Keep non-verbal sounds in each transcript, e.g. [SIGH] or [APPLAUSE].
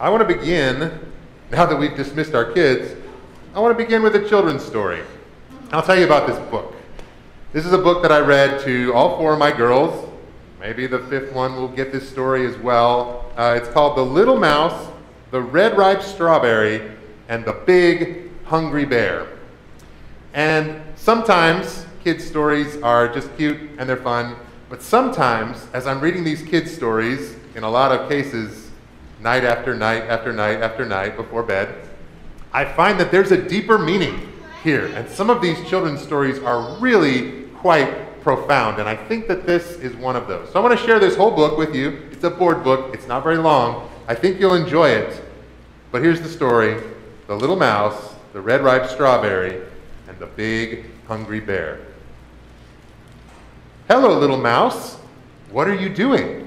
I want to begin, now that we've dismissed our kids, I want to begin with a children's story. I'll tell you about this book. This is a book that I read to all four of my girls. Maybe the fifth one will get this story as well. Uh, it's called The Little Mouse, The Red Ripe Strawberry, and the Big Hungry Bear. And sometimes kids' stories are just cute and they're fun, but sometimes, as I'm reading these kids' stories, in a lot of cases, night after night after night after night before bed, I find that there's a deeper meaning here. And some of these children's stories are really quite profound, and I think that this is one of those. So I want to share this whole book with you. It's a board book, it's not very long. I think you'll enjoy it. But here's the story The Little Mouse, the Red Ripe Strawberry, and the Big Hungry Bear. Hello, little mouse. What are you doing?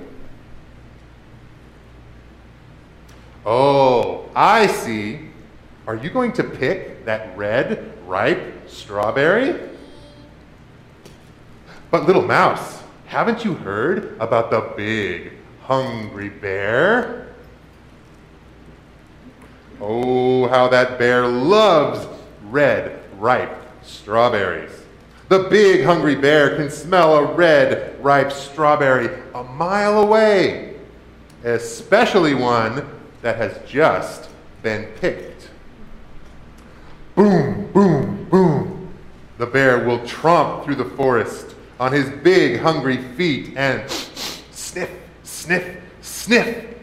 Oh, I see. Are you going to pick that red, ripe strawberry? But, little mouse, haven't you heard about the big, hungry bear? Oh, how that bear loves red, ripe strawberries. The big hungry bear can smell a red, ripe strawberry a mile away, especially one that has just been picked. Boom, boom, boom. The bear will tromp through the forest on his big hungry feet and sniff, sniff, sniff,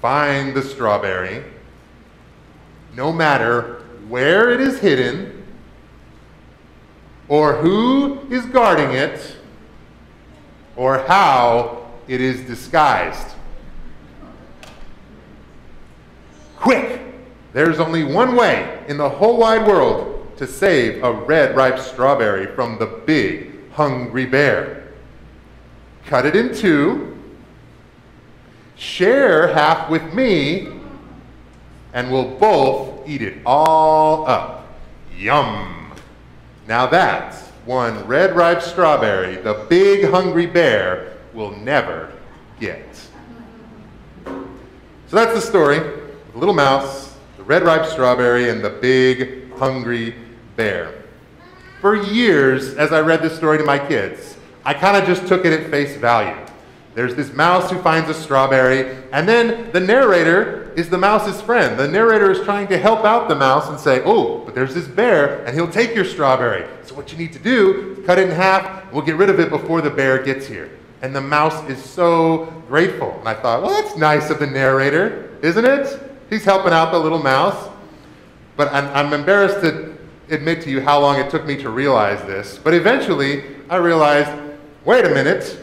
find the strawberry. No matter where it is hidden, or who is guarding it, or how it is disguised. Quick! There's only one way in the whole wide world to save a red ripe strawberry from the big hungry bear. Cut it in two, share half with me, and we'll both eat it all up. Yum! Now that's one red ripe strawberry the big hungry bear will never get. So that's the story the little mouse, the red ripe strawberry, and the big hungry bear. For years, as I read this story to my kids, I kind of just took it at face value. There's this mouse who finds a strawberry, and then the narrator is the mouse's friend. The narrator is trying to help out the mouse and say, Oh, but there's this bear, and he'll take your strawberry. So, what you need to do is cut it in half. We'll get rid of it before the bear gets here. And the mouse is so grateful. And I thought, Well, that's nice of the narrator, isn't it? He's helping out the little mouse. But I'm, I'm embarrassed to admit to you how long it took me to realize this. But eventually, I realized wait a minute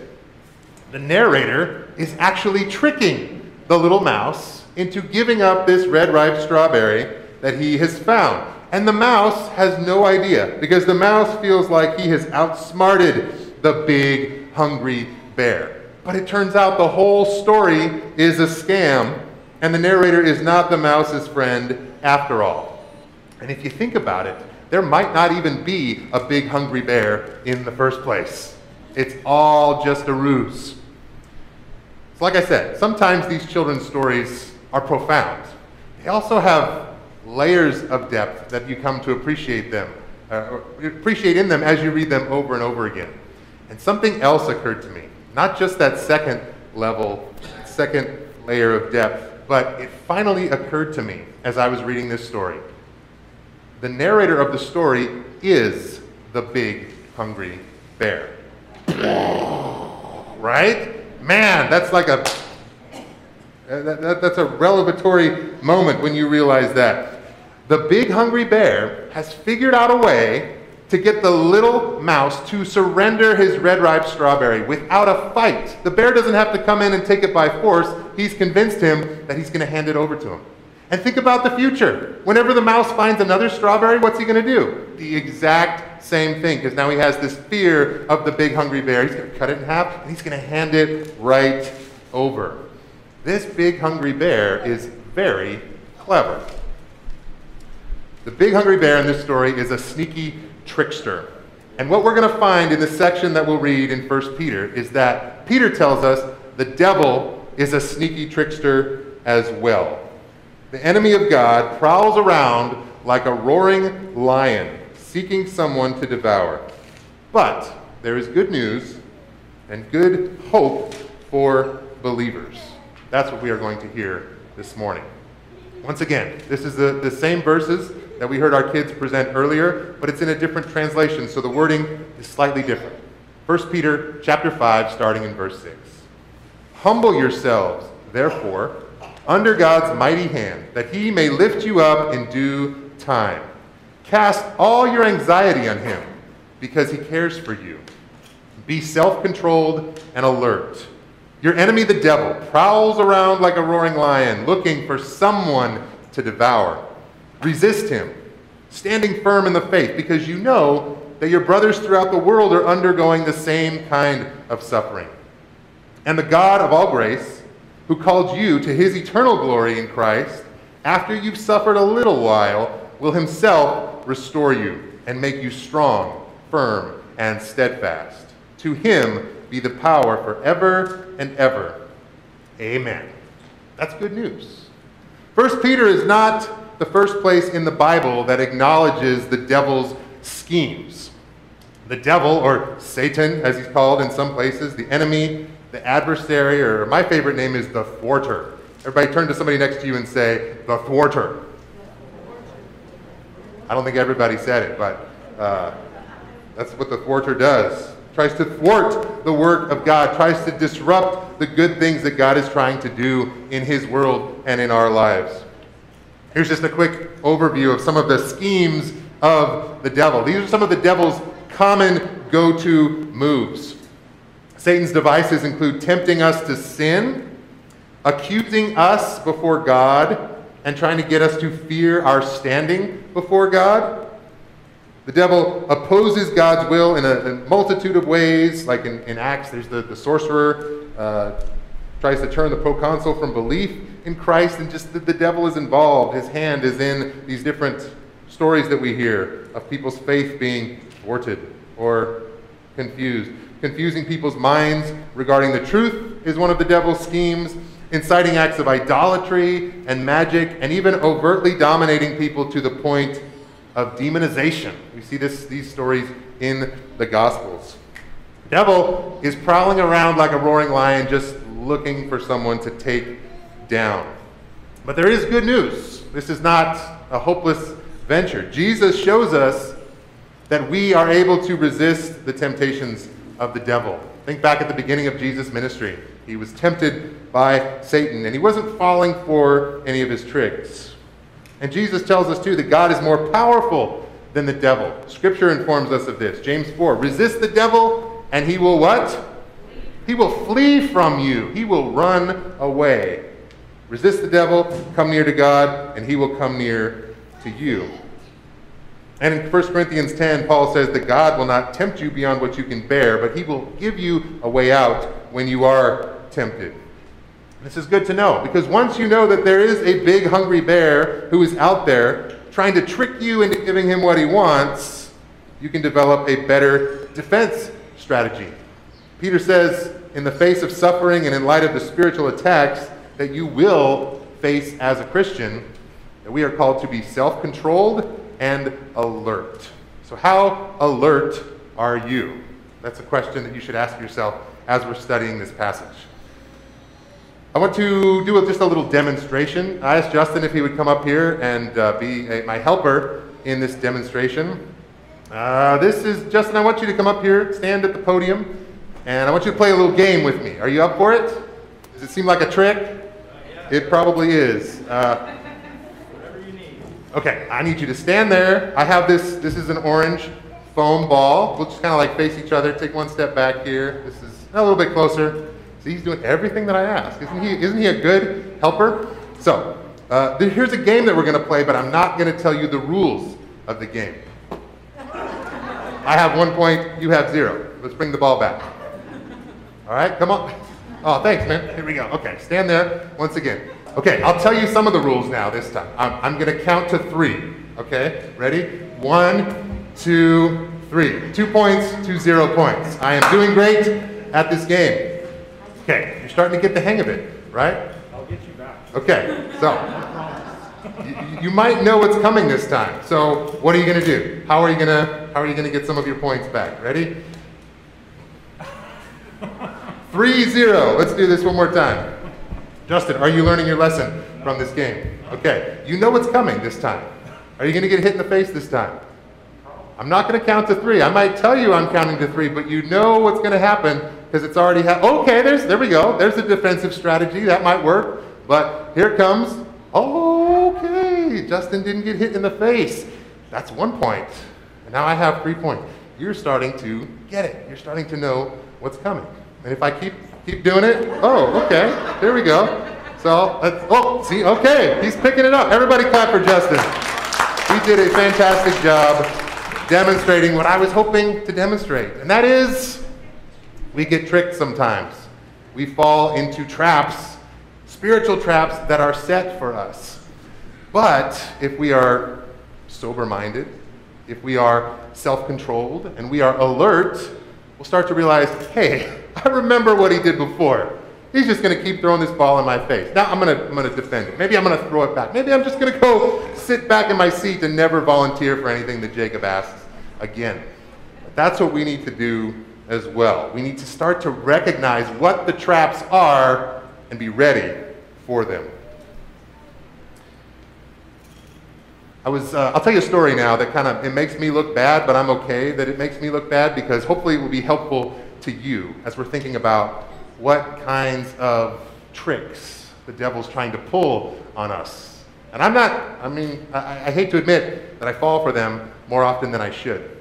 the narrator is actually tricking the little mouse into giving up this red ripe strawberry that he has found. And the mouse has no idea because the mouse feels like he has outsmarted the big, hungry bear. But it turns out the whole story is a scam, and the narrator is not the mouse's friend after all. And if you think about it, there might not even be a big, hungry bear in the first place. It's all just a ruse. So, like I said, sometimes these children's stories are profound. They also have layers of depth that you come to appreciate them, uh, appreciate in them as you read them over and over again. And something else occurred to me. Not just that second level, second layer of depth, but it finally occurred to me as I was reading this story. The narrator of the story is the big, hungry bear. right? Man, that's like a that, that, that's a revelatory moment when you realize that. The big hungry bear has figured out a way to get the little mouse to surrender his red ripe strawberry without a fight. The bear doesn't have to come in and take it by force. He's convinced him that he's going to hand it over to him. And think about the future. Whenever the mouse finds another strawberry, what's he going to do? The exact same thing, because now he has this fear of the big hungry bear. He's going to cut it in half and he's going to hand it right over. This big hungry bear is very clever. The big hungry bear in this story is a sneaky trickster. And what we're going to find in the section that we'll read in 1 Peter is that Peter tells us the devil is a sneaky trickster as well. The enemy of God prowls around like a roaring lion, seeking someone to devour. But there is good news and good hope for believers. That's what we are going to hear this morning. Once again, this is the, the same verses that we heard our kids present earlier, but it's in a different translation, so the wording is slightly different. 1 Peter chapter 5, starting in verse 6. Humble yourselves, therefore, under God's mighty hand, that he may lift you up in due time. Cast all your anxiety on him, because he cares for you. Be self controlled and alert. Your enemy, the devil, prowls around like a roaring lion, looking for someone to devour. Resist him, standing firm in the faith, because you know that your brothers throughout the world are undergoing the same kind of suffering. And the God of all grace, who called you to his eternal glory in Christ, after you've suffered a little while, will himself restore you and make you strong, firm, and steadfast. To him be the power forever and ever. Amen. That's good news. First Peter is not the first place in the Bible that acknowledges the devil's schemes. The devil, or Satan, as he's called in some places, the enemy, the adversary, or my favorite name is the thwarter. Everybody turn to somebody next to you and say, the thwarter. I don't think everybody said it, but uh, that's what the thwarter does. Tries to thwart the work of God, tries to disrupt the good things that God is trying to do in his world and in our lives. Here's just a quick overview of some of the schemes of the devil. These are some of the devil's common go to moves. Satan's devices include tempting us to sin, accusing us before God, and trying to get us to fear our standing before God. The devil opposes God's will in a, a multitude of ways, like in, in Acts, there's the, the sorcerer, uh, tries to turn the proconsul from belief in Christ, and just the, the devil is involved. His hand is in these different stories that we hear of people's faith being thwarted or confused. Confusing people's minds regarding the truth is one of the devil's schemes inciting acts of idolatry and magic, and even overtly dominating people to the point of demonization. We see this, these stories in the Gospels. The devil is prowling around like a roaring lion, just looking for someone to take down. But there is good news. This is not a hopeless venture. Jesus shows us that we are able to resist the temptations of the devil. Think back at the beginning of Jesus' ministry. He was tempted by Satan, and he wasn't falling for any of his tricks. And Jesus tells us, too, that God is more powerful than the devil. Scripture informs us of this. James 4 Resist the devil, and he will what? He will flee from you, he will run away. Resist the devil, come near to God, and he will come near to you. And in 1 Corinthians 10, Paul says that God will not tempt you beyond what you can bear, but he will give you a way out when you are tempted. This is good to know because once you know that there is a big hungry bear who is out there trying to trick you into giving him what he wants, you can develop a better defense strategy. Peter says, in the face of suffering and in light of the spiritual attacks that you will face as a Christian, that we are called to be self controlled and alert. So, how alert are you? That's a question that you should ask yourself as we're studying this passage. I want to do just a little demonstration. I asked Justin if he would come up here and uh, be a, my helper in this demonstration. Uh, this is, Justin, I want you to come up here, stand at the podium, and I want you to play a little game with me. Are you up for it? Does it seem like a trick? It probably is. Uh, Okay, I need you to stand there. I have this, this is an orange foam ball. We'll just kind of like face each other. Take one step back here. This is a little bit closer. See, he's doing everything that I ask. Isn't he, isn't he a good helper? So, uh, here's a game that we're going to play, but I'm not going to tell you the rules of the game. I have one point, you have zero. Let's bring the ball back. All right, come on. Oh, thanks, man. Here we go. Okay, stand there once again. Okay, I'll tell you some of the rules now this time. I'm, I'm going to count to three. Okay, ready? One, two, three. Two points to zero points. I am doing great at this game. Okay, you're starting to get the hang of it, right? I'll get you back. Okay, so you, you might know what's coming this time. So what are you going to do? How are you going to how are you going to get some of your points back? Ready? [LAUGHS] 3-0. Let's do this one more time. Justin, are you learning your lesson from this game? Okay. You know what's coming this time. Are you going to get hit in the face this time? I'm not going to count to three. I might tell you I'm counting to three, but you know what's going to happen because it's already. Okay, there's there we go. There's a defensive strategy that might work. But here comes. Okay, Justin didn't get hit in the face. That's one point. And now I have three points. You're starting to get it. You're starting to know what's coming. And if I keep keep doing it, oh, okay, here we go. So let's. Oh, see, okay, he's picking it up. Everybody clap for Justin. He did a fantastic job demonstrating what I was hoping to demonstrate, and that is we get tricked sometimes. We fall into traps, spiritual traps that are set for us. But if we are sober minded, if we are self controlled, and we are alert, we'll start to realize hey, I remember what he did before. He's just going to keep throwing this ball in my face. Now I'm going to, I'm going to defend it. Maybe I'm going to throw it back. Maybe I'm just going to go sit back in my seat and never volunteer for anything that Jacob asks again. But that's what we need to do as well. We need to start to recognize what the traps are and be ready for them. I was, uh, I'll tell you a story now that kind of, it makes me look bad, but I'm okay that it makes me look bad because hopefully it will be helpful to you as we're thinking about what kinds of tricks the devil's trying to pull on us. And I'm not, I mean, I, I hate to admit that I fall for them more often than I should.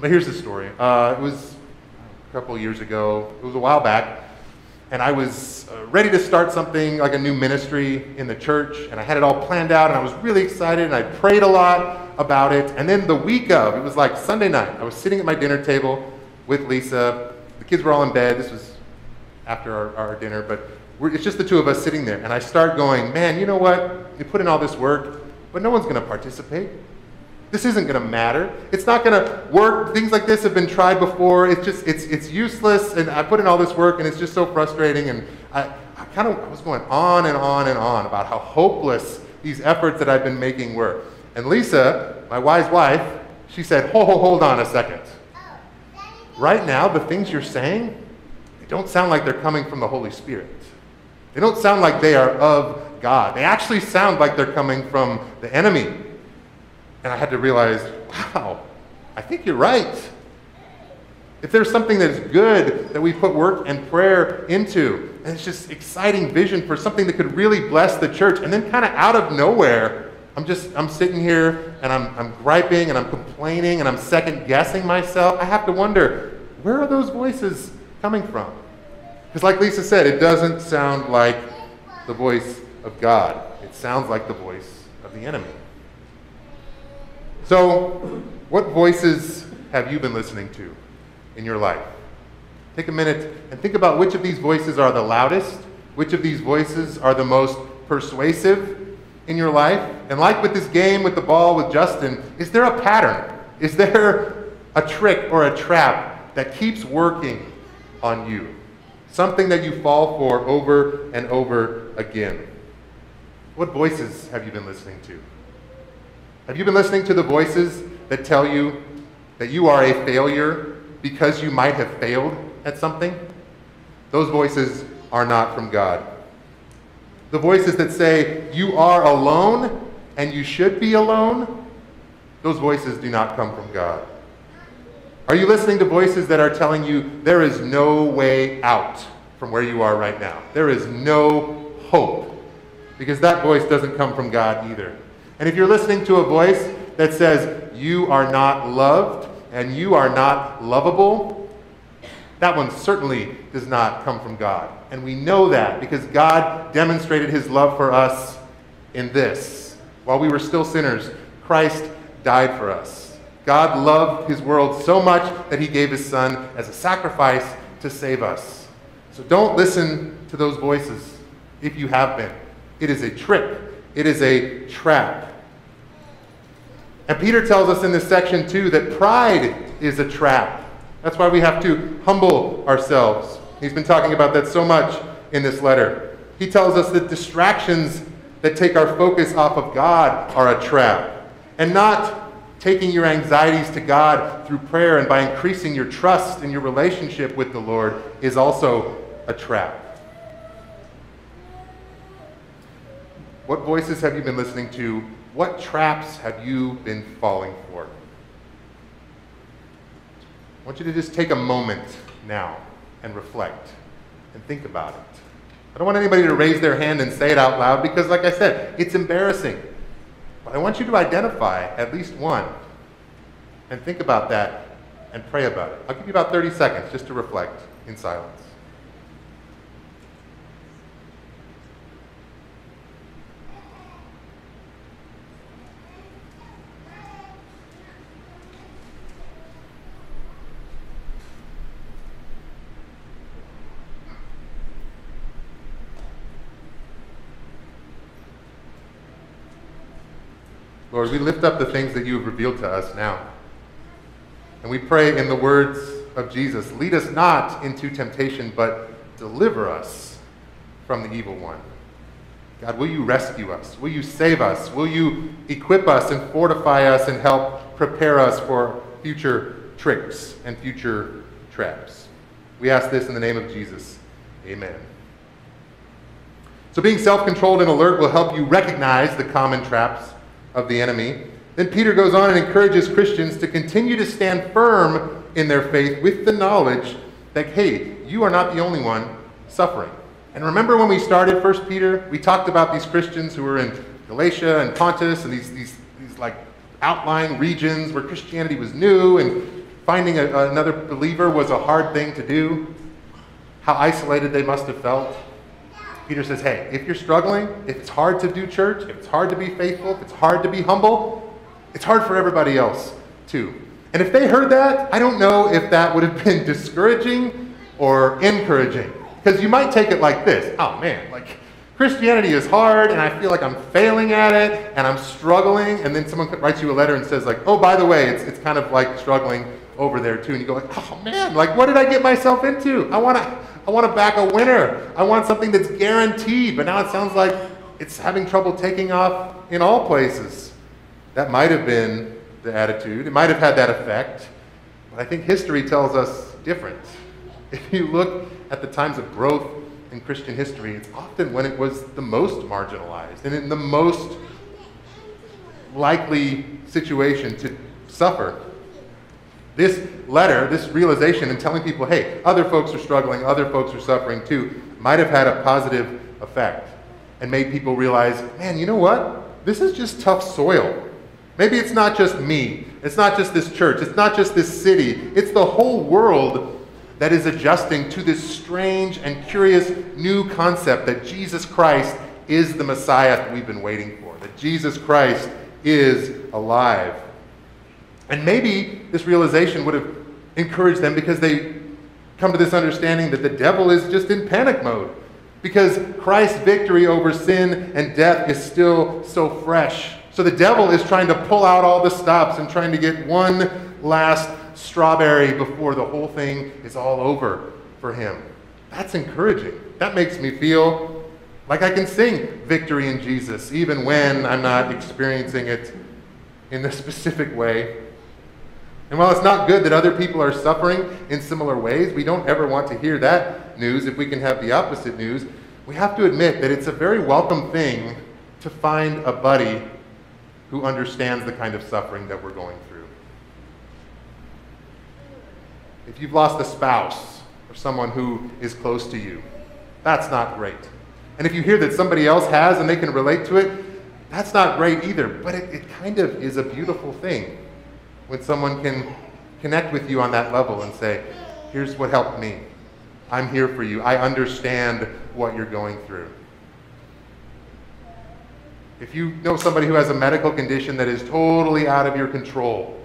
But here's the story. Uh, it was a couple years ago, it was a while back, and I was uh, ready to start something like a new ministry in the church, and I had it all planned out, and I was really excited, and I prayed a lot about it. And then the week of, it was like Sunday night, I was sitting at my dinner table with Lisa. The kids were all in bed. This was after our, our dinner, but it's just the two of us sitting there. And I start going, man, you know what? You put in all this work, but no one's going to participate. This isn't going to matter. It's not going to work. Things like this have been tried before. It's just, it's, it's useless. And I put in all this work and it's just so frustrating. And I, I kind of I was going on and on and on about how hopeless these efforts that I've been making were. And Lisa, my wise wife, she said, hold, hold on a second. Right now, the things you're saying, they don't sound like they're coming from the Holy Spirit. They don't sound like they are of God. They actually sound like they're coming from the enemy. And I had to realize, wow, I think you're right. If there's something that's good that we put work and prayer into, and it's just exciting vision for something that could really bless the church, and then kind of out of nowhere, I'm just, I'm sitting here and I'm, I'm griping and I'm complaining and I'm second guessing myself. I have to wonder, where are those voices coming from? Because, like Lisa said, it doesn't sound like the voice of God, it sounds like the voice of the enemy. So, what voices have you been listening to in your life? Take a minute and think about which of these voices are the loudest, which of these voices are the most persuasive in your life. And like with this game with the ball with Justin, is there a pattern? Is there a trick or a trap that keeps working on you? Something that you fall for over and over again. What voices have you been listening to? Have you been listening to the voices that tell you that you are a failure because you might have failed at something? Those voices are not from God. The voices that say you are alone and you should be alone, those voices do not come from God. Are you listening to voices that are telling you there is no way out from where you are right now? There is no hope. Because that voice doesn't come from God either. And if you're listening to a voice that says, you are not loved and you are not lovable, that one certainly does not come from God. And we know that because God demonstrated his love for us in this. While we were still sinners, Christ died for us. God loved his world so much that he gave his son as a sacrifice to save us. So don't listen to those voices if you have been. It is a trick it is a trap. And Peter tells us in this section, too, that pride is a trap. That's why we have to humble ourselves. He's been talking about that so much in this letter. He tells us that distractions that take our focus off of God are a trap. And not taking your anxieties to God through prayer and by increasing your trust in your relationship with the Lord is also a trap. What voices have you been listening to? What traps have you been falling for? I want you to just take a moment now and reflect and think about it. I don't want anybody to raise their hand and say it out loud because, like I said, it's embarrassing. But I want you to identify at least one and think about that and pray about it. I'll give you about 30 seconds just to reflect in silence. Lord, we lift up the things that you have revealed to us now. And we pray in the words of Jesus lead us not into temptation, but deliver us from the evil one. God, will you rescue us? Will you save us? Will you equip us and fortify us and help prepare us for future tricks and future traps? We ask this in the name of Jesus. Amen. So, being self controlled and alert will help you recognize the common traps of the enemy. Then Peter goes on and encourages Christians to continue to stand firm in their faith with the knowledge that, hey, you are not the only one suffering. And remember when we started First Peter, we talked about these Christians who were in Galatia and Pontus and these, these, these like outlying regions where Christianity was new and finding a, another believer was a hard thing to do. How isolated they must have felt. Peter says, hey, if you're struggling, if it's hard to do church, if it's hard to be faithful, if it's hard to be humble, it's hard for everybody else too. And if they heard that, I don't know if that would have been [LAUGHS] discouraging or encouraging. Because you might take it like this oh man, like Christianity is hard and I feel like I'm failing at it and I'm struggling. And then someone writes you a letter and says, like, oh, by the way, it's, it's kind of like struggling over there too. And you go, like, oh man, like what did I get myself into? I want to. I want to back a winner. I want something that's guaranteed. But now it sounds like it's having trouble taking off in all places. That might have been the attitude. It might have had that effect. But I think history tells us different. [LAUGHS] If you look at the times of growth in Christian history, it's often when it was the most marginalized and in the most likely situation to suffer this letter, this realization, and telling people, hey, other folks are struggling, other folks are suffering too, might have had a positive effect and made people realize, man, you know what? This is just tough soil. Maybe it's not just me, it's not just this church, it's not just this city, it's the whole world that is adjusting to this strange and curious new concept that Jesus Christ is the Messiah that we've been waiting for, that Jesus Christ is alive. And maybe this realization would have encouraged them because they come to this understanding that the devil is just in panic mode. Because Christ's victory over sin and death is still so fresh. So the devil is trying to pull out all the stops and trying to get one last strawberry before the whole thing is all over for him. That's encouraging. That makes me feel like I can sing victory in Jesus, even when I'm not experiencing it in the [LAUGHS] specific way and while it's not good that other people are suffering in similar ways, we don't ever want to hear that news if we can have the opposite news. We have to admit that it's a very welcome thing to find a buddy who understands the kind of suffering that we're going through. If you've lost a spouse or someone who is close to you, that's not great. And if you hear that somebody else has and they can relate to it, that's not great either. But it, it kind of is a beautiful thing when someone can connect with you on that level and say, here's what helped me. I'm here for you. I understand what you're going through. If you know somebody who has a medical condition that is totally out of your control,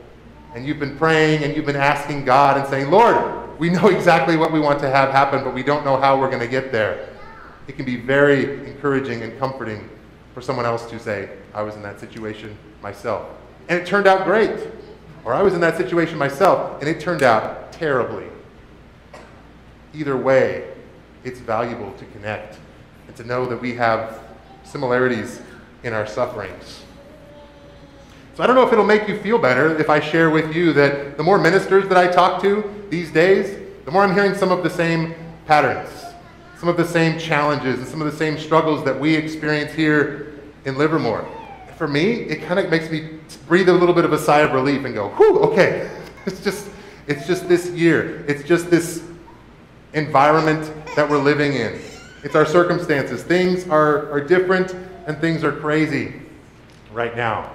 and you've been praying and you've been asking God and saying, Lord, we know exactly what we want to have happen, but we don't know how we're going to get there. It can be very encouraging and comforting for someone else to say, I was in that situation myself. And it turned out great. Or I was in that situation myself and it turned out terribly. Either way, it's valuable to connect and to know that we have similarities in our sufferings. So I don't know if it'll make you feel better if I share with you that the more ministers that I talk to these days, the more I'm hearing some of the same patterns, some of the same challenges, and some of the same struggles that we experience here in Livermore. For me, it kind of makes me breathe a little bit of a sigh of relief and go, whew, okay. [LAUGHS] It's just, it's just this year. It's just this environment that we're living in. It's our circumstances. Things are, are different and things are crazy right now.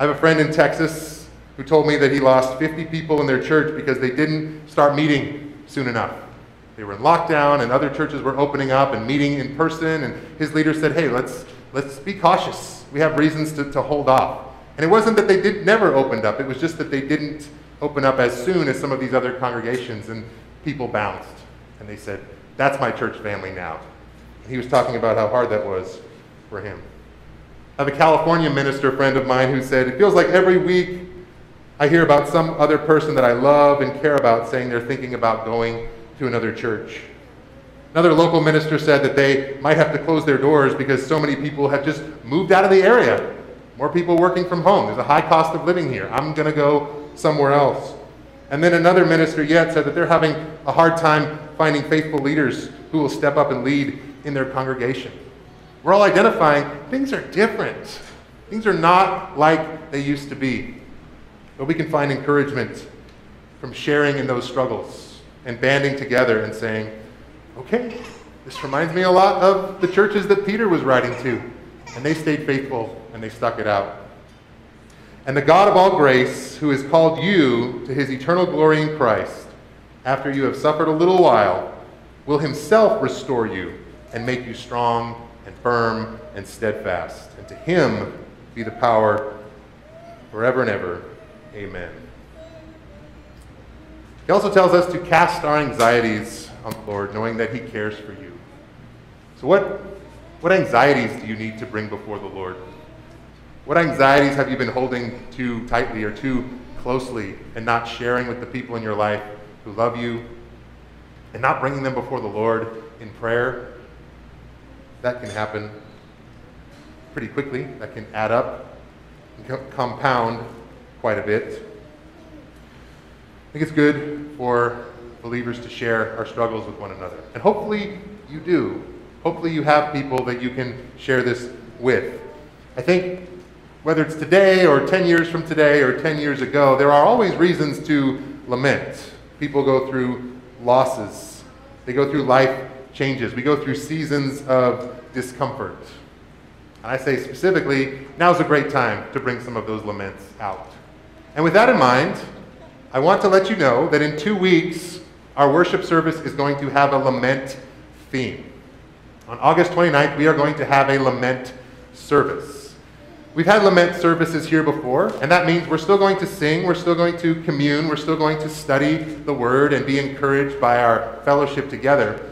I have a friend in Texas who told me that he lost 50 people in their church because they didn't start meeting soon enough. They were in lockdown and other churches were opening up and meeting in person and his leader said, "Hey, let's let's be cautious. We have reasons to, to hold off." And it wasn't that they did never opened up. It was just that they didn't open up as soon as some of these other congregations and people bounced. And they said, "That's my church family now." And he was talking about how hard that was for him. I have a California minister friend of mine who said, It feels like every week I hear about some other person that I love and care about saying they're thinking about going to another church. Another local minister said that they might have to close their doors because so many people have just moved out of the area. More people working from home. There's a high cost of living here. I'm going to go somewhere else. And then another minister yet said that they're having a hard time finding faithful leaders who will step up and lead in their congregation. We're all identifying things are different. Things are not like they used to be. But we can find encouragement from sharing in those struggles and banding together and saying, okay, this reminds me a lot of the churches that Peter was writing to. And they stayed faithful and they stuck it out. And the God of all grace, who has called you to his eternal glory in Christ, after you have suffered a little while, will himself restore you and make you strong and firm and steadfast. And to him be the power forever and ever. Amen. He also tells us to cast our anxieties Lord, knowing that he cares for you. So, what, what anxieties do you need to bring before the Lord? What anxieties have you been holding too tightly or too closely and not sharing with the people in your life who love you and not bringing them before the Lord in prayer? that can happen pretty quickly. That can add up and co- compound quite a bit. I think it's good for believers to share our struggles with one another. And hopefully you do. Hopefully you have people that you can share this with. I think whether it's today or 10 years from today or 10 years ago, there are always reasons to lament. People go through losses, they go through life changes. We go through seasons of discomfort. And I say specifically, now's a great time to bring some of those laments out. And with that in mind, I want to let you know that in two weeks, our worship service is going to have a lament theme. On August 29th, we are going to have a lament service. We've had lament services here before, and that means we're still going to sing, we're still going to commune, we're still going to study the Word and be encouraged by our fellowship together.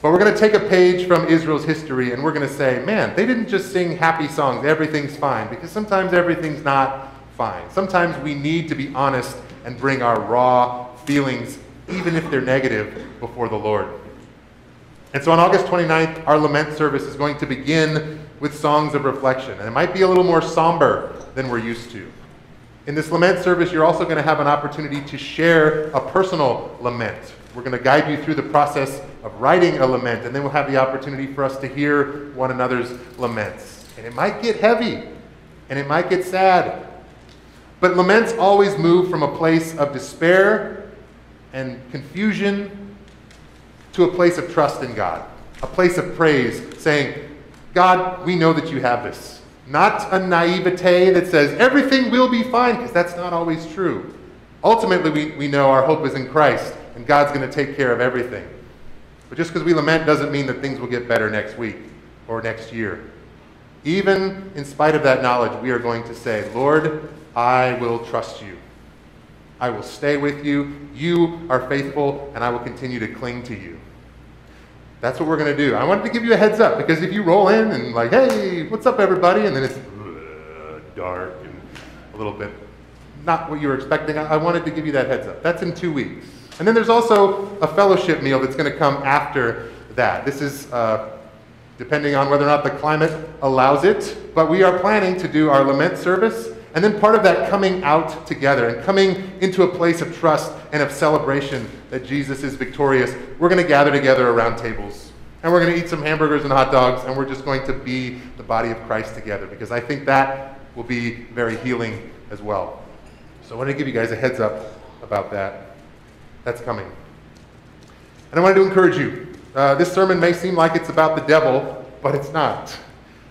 But we're going to take a page from Israel's history and we're going to say, man, they didn't just sing happy songs, everything's fine, because sometimes everything's not fine. Sometimes we need to be honest and bring our raw feelings, even if they're negative, before the Lord. And so on August 29th, our lament service is going to begin with songs of reflection. And it might be a little more somber than we're used to. In this lament service, you're also going to have an opportunity to share a personal lament we're going to guide you through the process of writing a lament, and then we'll have the opportunity for us to hear one another's laments. And it might get heavy, and it might get sad. But laments always move from a place of despair and confusion to a place of trust in God, a place of praise, saying, God, we know that you have this. Not a naivete that says everything will be fine, because that's not always true. Ultimately, we, we know our hope is in Christ and God's going to take care of everything. But just because we lament doesn't mean that things will get better next week or next year. Even in spite of that knowledge, we are going to say, Lord, I will trust you. I will stay with you. You are faithful, and I will continue to cling to you. That's what we're going to do. I wanted to give you a heads up because if you roll in and, like, hey, what's up, everybody? And then it's uh, dark and a little bit not what you were expecting, I wanted to give you that heads up. That's in two weeks. And then there's also a fellowship meal that's going to come after that. This is uh, depending on whether or not the climate allows it. But we are planning to do our lament service, and then part of that coming out together and coming into a place of trust and of celebration that Jesus is victorious. We're going to gather together around tables, and we're going to eat some hamburgers and hot dogs, and we're just going to be the body of Christ together because I think that will be very healing as well. So I want to give you guys a heads up about that. That's coming. And I wanted to encourage you. Uh, this sermon may seem like it's about the devil, but it's not.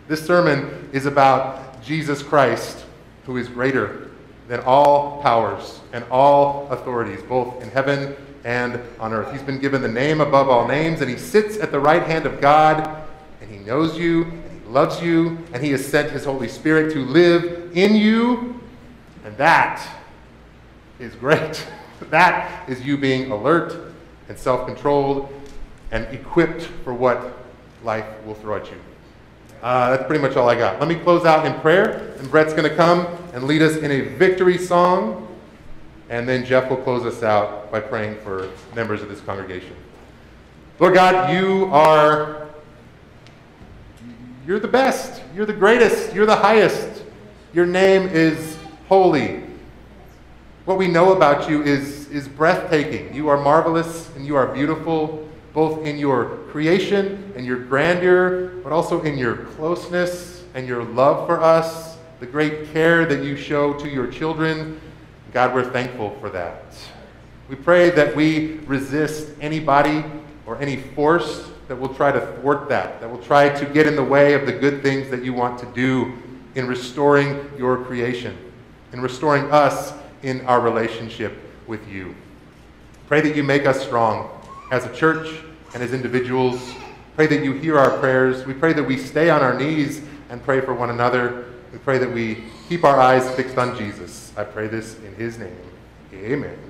This sermon is about Jesus Christ, who is greater than all powers and all authorities, both in heaven and on earth. He's been given the name above all names, and he sits at the right hand of God, and he knows you, and he loves you, and he has sent his Holy Spirit to live in you, and that is great. [LAUGHS] that is you being alert and self controlled and equipped for what life will throw at you. Uh, that's pretty much all I got. Let me close out in prayer, and Brett's going to come and lead us in a victory song, and then Jeff will close us out by praying for members of this congregation. Lord God, you are you're the best. You're the greatest. You're the highest. Your name is holy. What we know about you is, is breathtaking. You are marvelous and you are beautiful, both in your creation and your grandeur, but also in your closeness and your love for us, the great care that you show to your children. God, we're thankful for that. We pray that we resist anybody or any force that will try to thwart that, that will try to get in the way of the good things that you want to do in restoring your creation, in restoring us in our relationship with you. Pray that you make us strong as a church and as individuals. Pray that you hear our prayers. We pray that we stay on our knees and pray for one another. We pray that we keep our eyes fixed on Jesus. I pray this in his name. Amen.